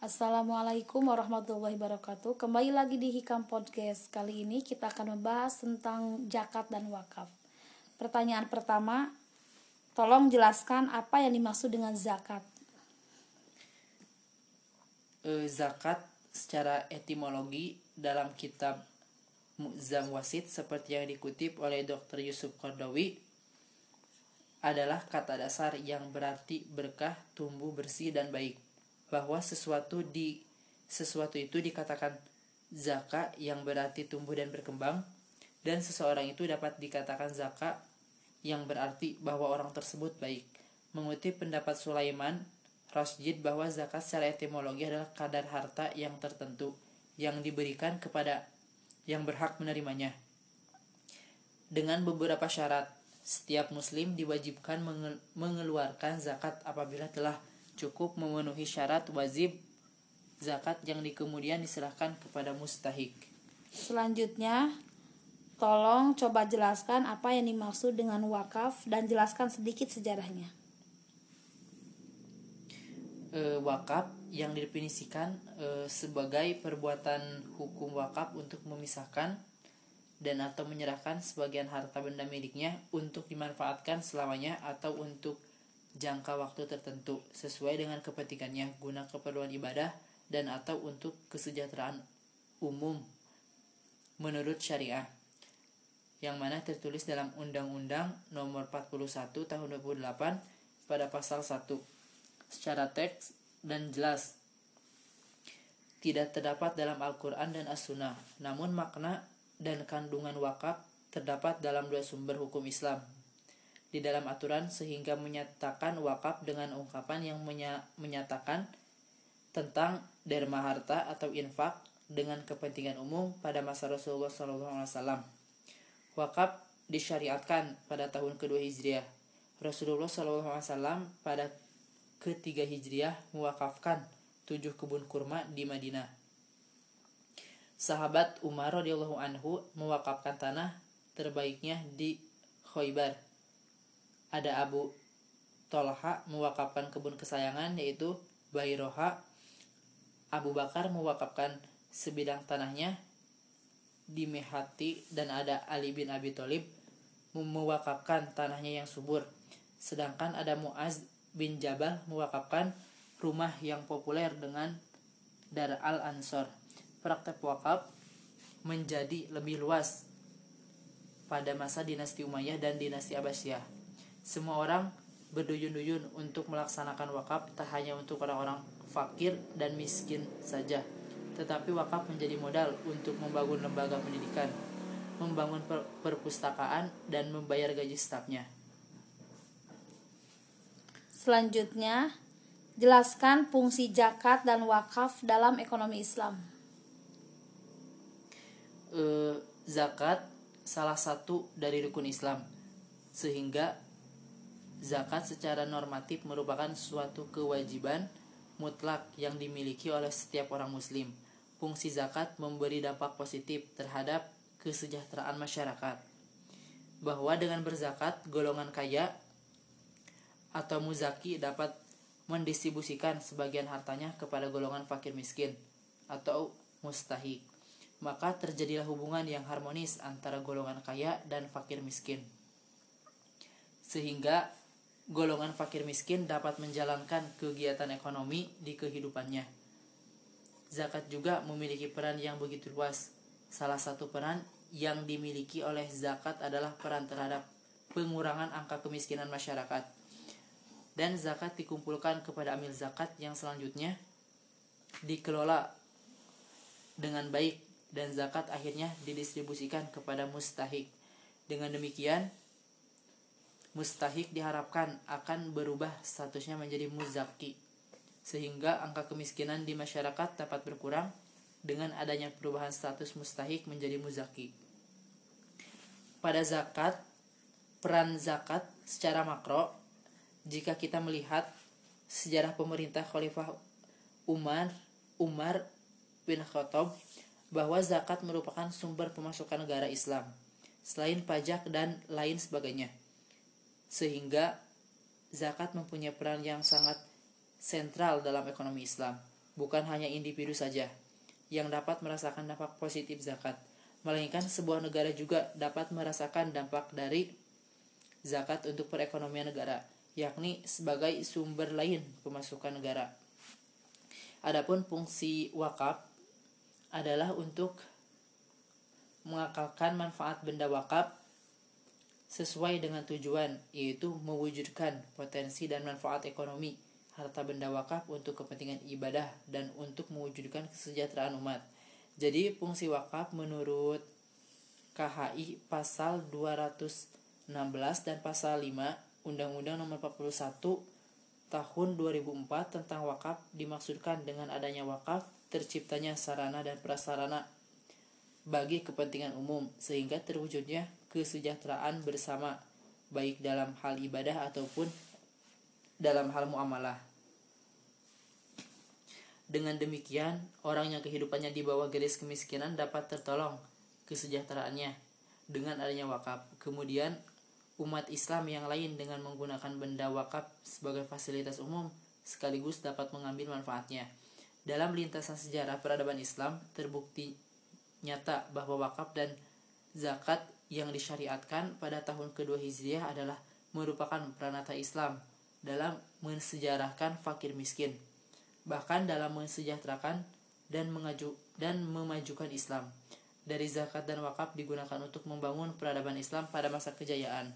Assalamualaikum warahmatullahi wabarakatuh. Kembali lagi di Hikam Podcast. Kali ini kita akan membahas tentang jakat dan wakaf. Pertanyaan pertama Tolong jelaskan apa yang dimaksud dengan zakat. E, zakat secara etimologi dalam kitab Mu'zam Wasit seperti yang dikutip oleh Dr. Yusuf Kordowi adalah kata dasar yang berarti berkah, tumbuh bersih dan baik bahwa sesuatu di sesuatu itu dikatakan zaka yang berarti tumbuh dan berkembang dan seseorang itu dapat dikatakan zaka yang berarti bahwa orang tersebut baik. Mengutip pendapat Sulaiman Rasjid bahwa zakat secara etimologi adalah kadar harta yang tertentu yang diberikan kepada yang berhak menerimanya. Dengan beberapa syarat, setiap muslim diwajibkan mengeluarkan zakat apabila telah cukup memenuhi syarat wajib zakat yang di kemudian diserahkan kepada mustahik. Selanjutnya, tolong coba jelaskan apa yang dimaksud dengan wakaf dan jelaskan sedikit sejarahnya. E, wakaf yang didefinisikan e, sebagai perbuatan hukum wakaf untuk memisahkan dan atau menyerahkan sebagian harta benda miliknya untuk dimanfaatkan selamanya atau untuk jangka waktu tertentu sesuai dengan kepentingannya guna keperluan ibadah dan atau untuk kesejahteraan umum menurut syariah yang mana tertulis dalam Undang-Undang Nomor 41 Tahun 2008 pada pasal 1 secara teks dan jelas tidak terdapat dalam Al-Quran dan As-Sunnah. Namun makna dan kandungan wakaf terdapat dalam dua sumber hukum Islam di dalam aturan sehingga menyatakan wakaf dengan ungkapan yang menyatakan tentang derma harta atau infak dengan kepentingan umum pada masa Rasulullah SAW. Wakaf disyariatkan pada tahun kedua Hijriah. Rasulullah SAW pada ketiga Hijriah mewakafkan tujuh kebun kurma di Madinah. Sahabat Umar radhiyallahu anhu mewakafkan tanah terbaiknya di Khoibar ada Abu Tolha mewakafkan kebun kesayangan yaitu Bairoha. Abu Bakar mewakafkan sebidang tanahnya di Mehati dan ada Ali bin Abi Thalib mewakafkan tanahnya yang subur. Sedangkan ada Muaz bin Jabal mewakafkan rumah yang populer dengan Dar al Ansor. Praktek wakaf menjadi lebih luas pada masa dinasti Umayyah dan dinasti Abbasiyah. Semua orang berduyun-duyun untuk melaksanakan wakaf tak hanya untuk orang-orang fakir dan miskin saja, tetapi wakaf menjadi modal untuk membangun lembaga pendidikan, membangun per perpustakaan, dan membayar gaji stafnya. Selanjutnya, jelaskan fungsi zakat dan wakaf dalam ekonomi Islam. E, zakat salah satu dari rukun Islam, sehingga Zakat secara normatif merupakan suatu kewajiban mutlak yang dimiliki oleh setiap orang muslim. Fungsi zakat memberi dampak positif terhadap kesejahteraan masyarakat. Bahwa dengan berzakat, golongan kaya atau muzaki dapat mendistribusikan sebagian hartanya kepada golongan fakir miskin atau mustahik. Maka terjadilah hubungan yang harmonis antara golongan kaya dan fakir miskin. Sehingga golongan fakir miskin dapat menjalankan kegiatan ekonomi di kehidupannya. Zakat juga memiliki peran yang begitu luas. Salah satu peran yang dimiliki oleh zakat adalah peran terhadap pengurangan angka kemiskinan masyarakat. Dan zakat dikumpulkan kepada amil zakat yang selanjutnya dikelola dengan baik dan zakat akhirnya didistribusikan kepada mustahik. Dengan demikian, mustahik diharapkan akan berubah statusnya menjadi muzaki sehingga angka kemiskinan di masyarakat dapat berkurang dengan adanya perubahan status mustahik menjadi muzaki. Pada zakat, peran zakat secara makro, jika kita melihat sejarah pemerintah Khalifah Umar Umar bin Khattab bahwa zakat merupakan sumber pemasukan negara Islam selain pajak dan lain sebagainya sehingga zakat mempunyai peran yang sangat sentral dalam ekonomi Islam. Bukan hanya individu saja yang dapat merasakan dampak positif zakat, melainkan sebuah negara juga dapat merasakan dampak dari zakat untuk perekonomian negara, yakni sebagai sumber lain pemasukan negara. Adapun fungsi wakaf adalah untuk mengakalkan manfaat benda wakaf sesuai dengan tujuan, yaitu mewujudkan potensi dan manfaat ekonomi harta benda wakaf untuk kepentingan ibadah dan untuk mewujudkan kesejahteraan umat. Jadi fungsi wakaf menurut KHI pasal 216 dan pasal 5 Undang-Undang Nomor 41 tahun 2004 tentang wakaf dimaksudkan dengan adanya wakaf terciptanya sarana dan prasarana bagi kepentingan umum sehingga terwujudnya kesejahteraan bersama baik dalam hal ibadah ataupun dalam hal muamalah. Dengan demikian, orang yang kehidupannya di bawah garis kemiskinan dapat tertolong kesejahteraannya dengan adanya wakaf. Kemudian, umat Islam yang lain dengan menggunakan benda wakaf sebagai fasilitas umum sekaligus dapat mengambil manfaatnya. Dalam lintasan sejarah peradaban Islam, terbukti nyata bahwa wakaf dan zakat yang disyariatkan pada tahun kedua Hijriah adalah merupakan peranata Islam dalam mensejarahkan fakir miskin, bahkan dalam mensejahterakan dan mengaju dan memajukan Islam. Dari zakat dan wakaf digunakan untuk membangun peradaban Islam pada masa kejayaan.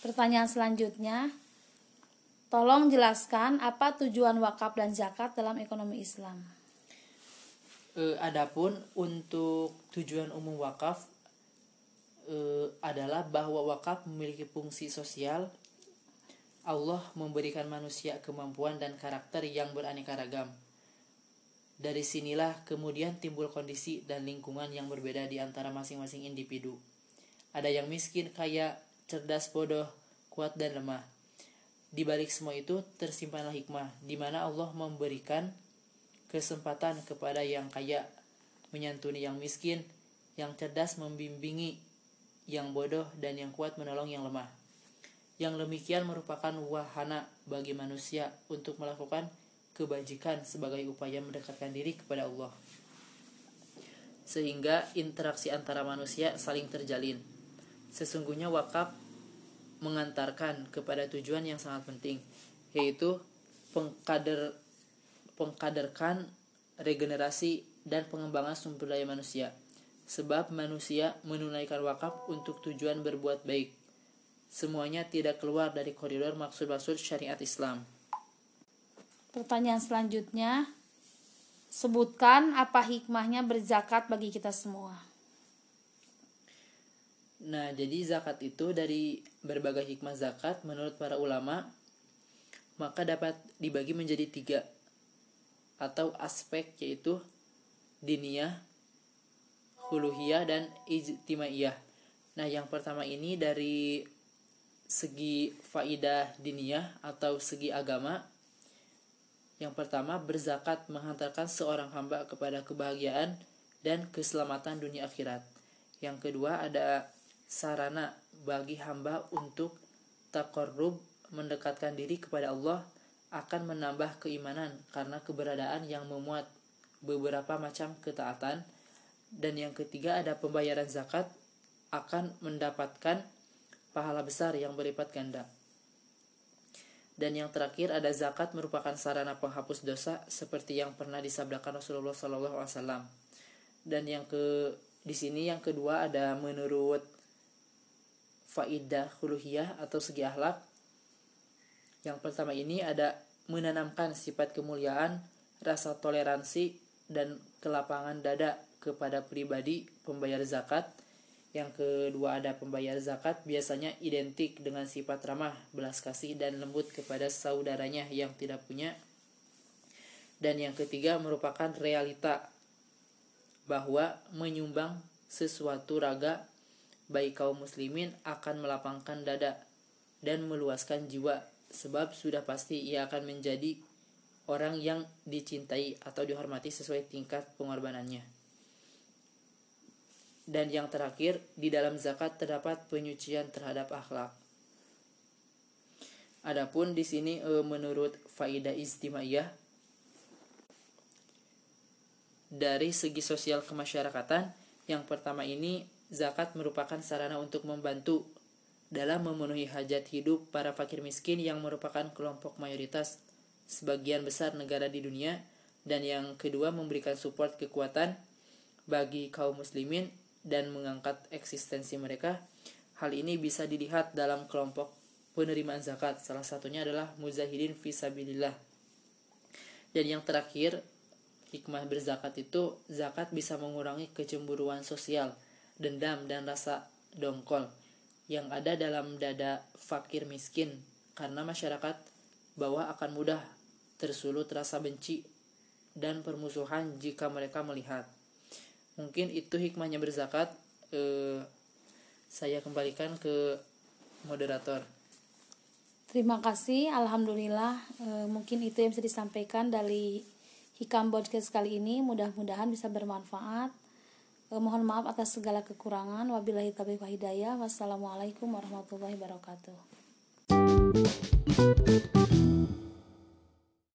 Pertanyaan selanjutnya, tolong jelaskan apa tujuan wakaf dan zakat dalam ekonomi Islam. E, adapun untuk tujuan umum wakaf e, adalah bahwa wakaf memiliki fungsi sosial. Allah memberikan manusia kemampuan dan karakter yang beraneka ragam. Dari sinilah kemudian timbul kondisi dan lingkungan yang berbeda di antara masing-masing individu. Ada yang miskin, kaya, cerdas, bodoh, kuat, dan lemah. Di balik semua itu tersimpanlah hikmah, di mana Allah memberikan kesempatan kepada yang kaya menyantuni yang miskin, yang cerdas membimbingi yang bodoh dan yang kuat menolong yang lemah. Yang demikian merupakan wahana bagi manusia untuk melakukan kebajikan sebagai upaya mendekatkan diri kepada Allah. Sehingga interaksi antara manusia saling terjalin. Sesungguhnya wakaf mengantarkan kepada tujuan yang sangat penting, yaitu pengkader pengkaderkan regenerasi dan pengembangan sumber daya manusia. Sebab manusia menunaikan wakaf untuk tujuan berbuat baik. Semuanya tidak keluar dari koridor maksud-maksud syariat Islam. Pertanyaan selanjutnya, sebutkan apa hikmahnya berzakat bagi kita semua. Nah, jadi zakat itu dari berbagai hikmah zakat menurut para ulama maka dapat dibagi menjadi tiga atau aspek yaitu diniyah, huluhiyah dan ijtimaiyah. Nah, yang pertama ini dari segi faidah diniyah atau segi agama. Yang pertama, berzakat menghantarkan seorang hamba kepada kebahagiaan dan keselamatan dunia akhirat. Yang kedua, ada sarana bagi hamba untuk takorrub mendekatkan diri kepada Allah akan menambah keimanan karena keberadaan yang memuat beberapa macam ketaatan dan yang ketiga ada pembayaran zakat akan mendapatkan pahala besar yang berlipat ganda. Dan yang terakhir ada zakat merupakan sarana penghapus dosa seperti yang pernah disabdakan Rasulullah SAW. Dan yang ke di sini yang kedua ada menurut faidah huluhiyah atau segi akhlak yang pertama ini ada menanamkan sifat kemuliaan, rasa toleransi, dan kelapangan dada kepada pribadi pembayar zakat. Yang kedua ada pembayar zakat biasanya identik dengan sifat ramah, belas kasih, dan lembut kepada saudaranya yang tidak punya. Dan yang ketiga merupakan realita bahwa menyumbang sesuatu raga baik kaum muslimin akan melapangkan dada dan meluaskan jiwa sebab sudah pasti ia akan menjadi orang yang dicintai atau dihormati sesuai tingkat pengorbanannya. Dan yang terakhir, di dalam zakat terdapat penyucian terhadap akhlak. Adapun di sini e, menurut faidah istimaiyah dari segi sosial kemasyarakatan, yang pertama ini zakat merupakan sarana untuk membantu dalam memenuhi hajat hidup para fakir miskin yang merupakan kelompok mayoritas sebagian besar negara di dunia dan yang kedua memberikan support kekuatan bagi kaum muslimin dan mengangkat eksistensi mereka. Hal ini bisa dilihat dalam kelompok penerimaan zakat. Salah satunya adalah muzahidin fisabilillah. Dan yang terakhir, hikmah berzakat itu zakat bisa mengurangi kecemburuan sosial, dendam dan rasa dongkol yang ada dalam dada fakir miskin karena masyarakat bawah akan mudah tersulut rasa benci dan permusuhan jika mereka melihat mungkin itu hikmahnya berzakat eh, saya kembalikan ke moderator Terima kasih, Alhamdulillah. E, mungkin itu yang bisa disampaikan dari Hikam Podcast kali ini. Mudah-mudahan bisa bermanfaat. E, mohon maaf atas segala kekurangan. Wabillahi taufiq hidayah. Wassalamualaikum warahmatullahi wabarakatuh.